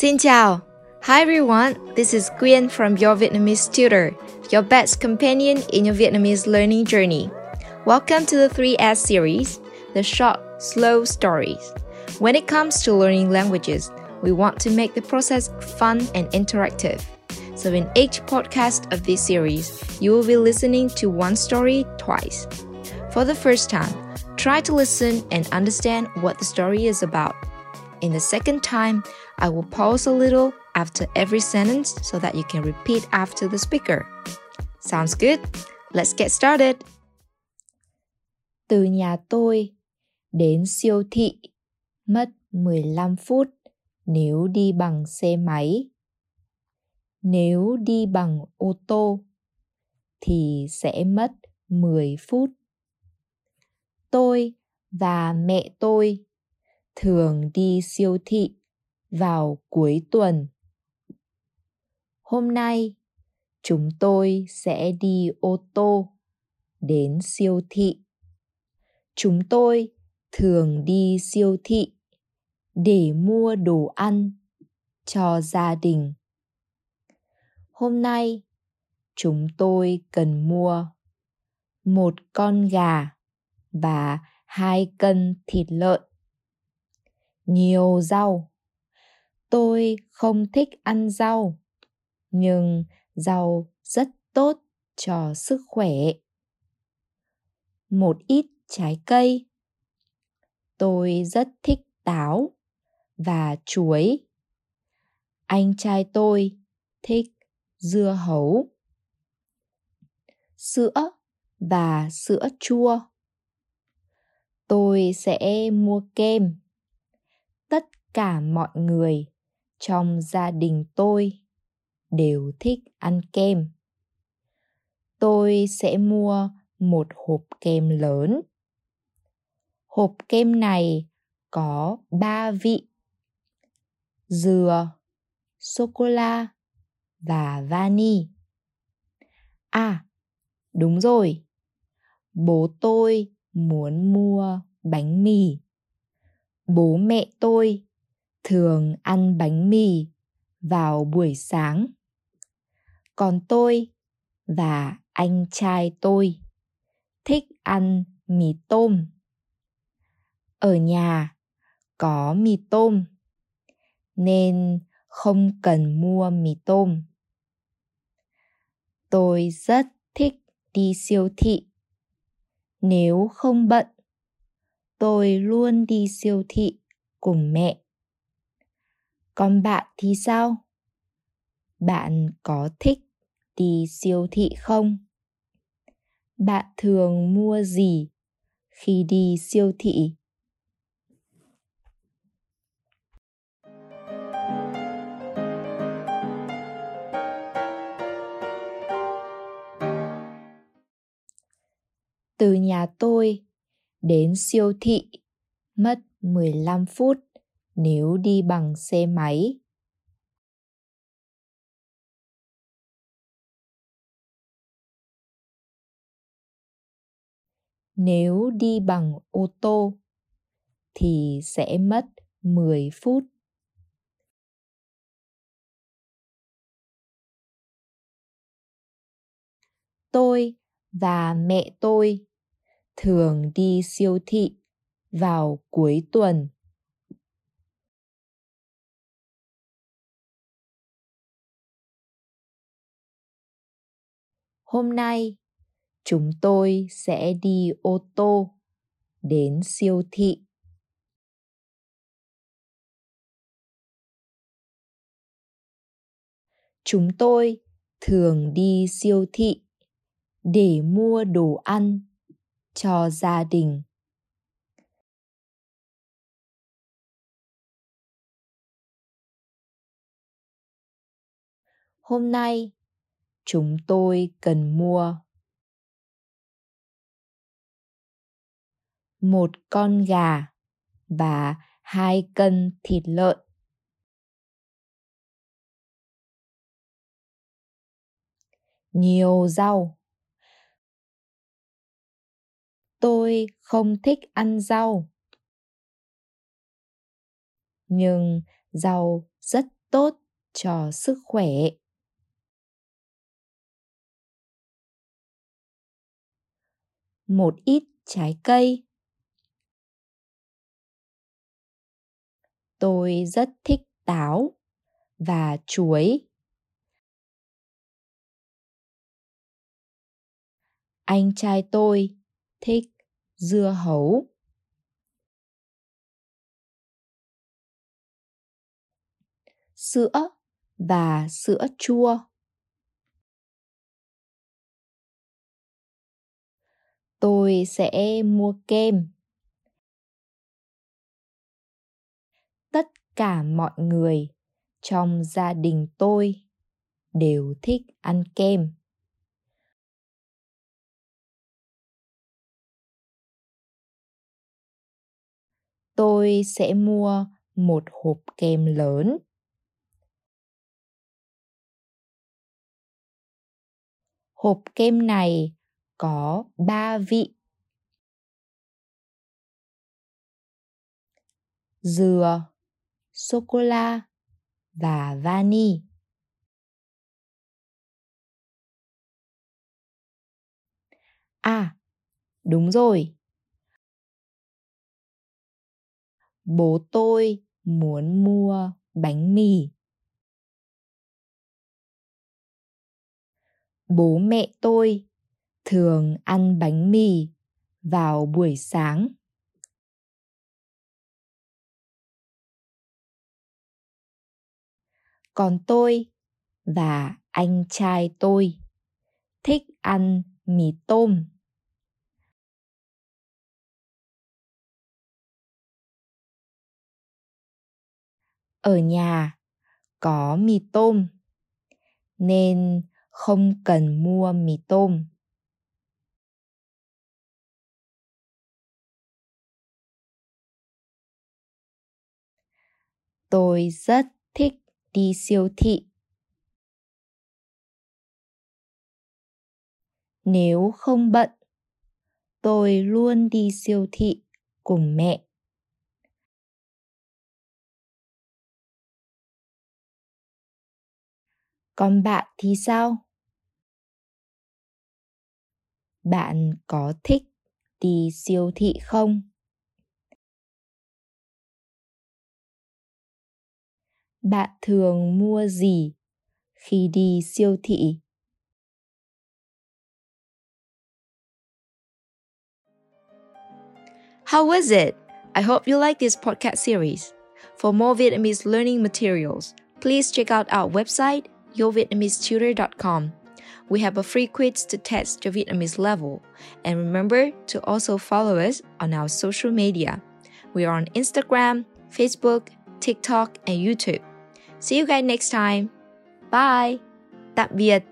Xin chào. Hi everyone, this is Quyên from Your Vietnamese Tutor, your best companion in your Vietnamese learning journey. Welcome to the 3S series, the short, slow stories. When it comes to learning languages, we want to make the process fun and interactive. So, in each podcast of this series, you will be listening to one story twice. For the first time, try to listen and understand what the story is about. In the second time, I will pause a little after every sentence so that you can repeat after the speaker. Sounds good? Let's get started. Từ nhà tôi đến siêu thị, mất 15 phút nếu đi bằng xe máy. Nếu đi bằng ô tô thì sẽ mất 10 phút. Tôi và mẹ tôi thường đi siêu thị vào cuối tuần. Hôm nay, chúng tôi sẽ đi ô tô đến siêu thị. Chúng tôi thường đi siêu thị để mua đồ ăn cho gia đình. Hôm nay, chúng tôi cần mua một con gà và hai cân thịt lợn. Nhiều rau. Tôi không thích ăn rau, nhưng rau rất tốt cho sức khỏe. Một ít trái cây. Tôi rất thích táo và chuối. Anh trai tôi thích dưa hấu. Sữa và sữa chua. Tôi sẽ mua kem. Tất cả mọi người trong gia đình tôi đều thích ăn kem. Tôi sẽ mua một hộp kem lớn. Hộp kem này có ba vị. Dừa, sô-cô-la và vani. À, đúng rồi. Bố tôi muốn mua bánh mì. Bố mẹ tôi thường ăn bánh mì vào buổi sáng. Còn tôi và anh trai tôi thích ăn mì tôm. Ở nhà có mì tôm nên không cần mua mì tôm. Tôi rất thích đi siêu thị. Nếu không bận, tôi luôn đi siêu thị cùng mẹ. Còn bạn thì sao? Bạn có thích đi siêu thị không? Bạn thường mua gì khi đi siêu thị? Từ nhà tôi đến siêu thị mất 15 phút nếu đi bằng xe máy. Nếu đi bằng ô tô thì sẽ mất 10 phút. Tôi và mẹ tôi thường đi siêu thị vào cuối tuần. Hôm nay, chúng tôi sẽ đi ô tô đến siêu thị. Chúng tôi thường đi siêu thị để mua đồ ăn cho gia đình hôm nay chúng tôi cần mua. Một con gà và hai cân thịt lợn. Nhiều rau. Tôi không thích ăn rau. Nhưng rau rất tốt cho sức khỏe. Một ít trái cây. Tôi rất thích táo và chuối. Anh trai tôi thích dưa hấu. Sữa và sữa chua. Tôi sẽ mua kem. Tất cả mọi người trong gia đình tôi đều thích ăn kem. Tôi sẽ mua một hộp kem lớn. Hộp kem này có 3 vị. Dừa, sô cô la và vani. À, đúng rồi. Bố tôi muốn mua bánh mì. Bố mẹ tôi thường ăn bánh mì vào buổi sáng. Còn tôi và anh trai tôi thích ăn mì tôm. Ở nhà có mì tôm nên không cần mua mì tôm. Tôi rất thích đi siêu thị. Nếu không bận, tôi luôn đi siêu thị cùng mẹ. Còn bạn thì sao? Bạn có thích đi siêu thị không? Bạn thường mua gì khi đi siêu thị? How was it? I hope you like this podcast series. For more Vietnamese learning materials, please check out our website yourvietnamestutor.com. We have a free quiz to test your Vietnamese level. And remember to also follow us on our social media. We are on Instagram, Facebook, TikTok, and YouTube. See you guys next time. Bye. Tạm biệt.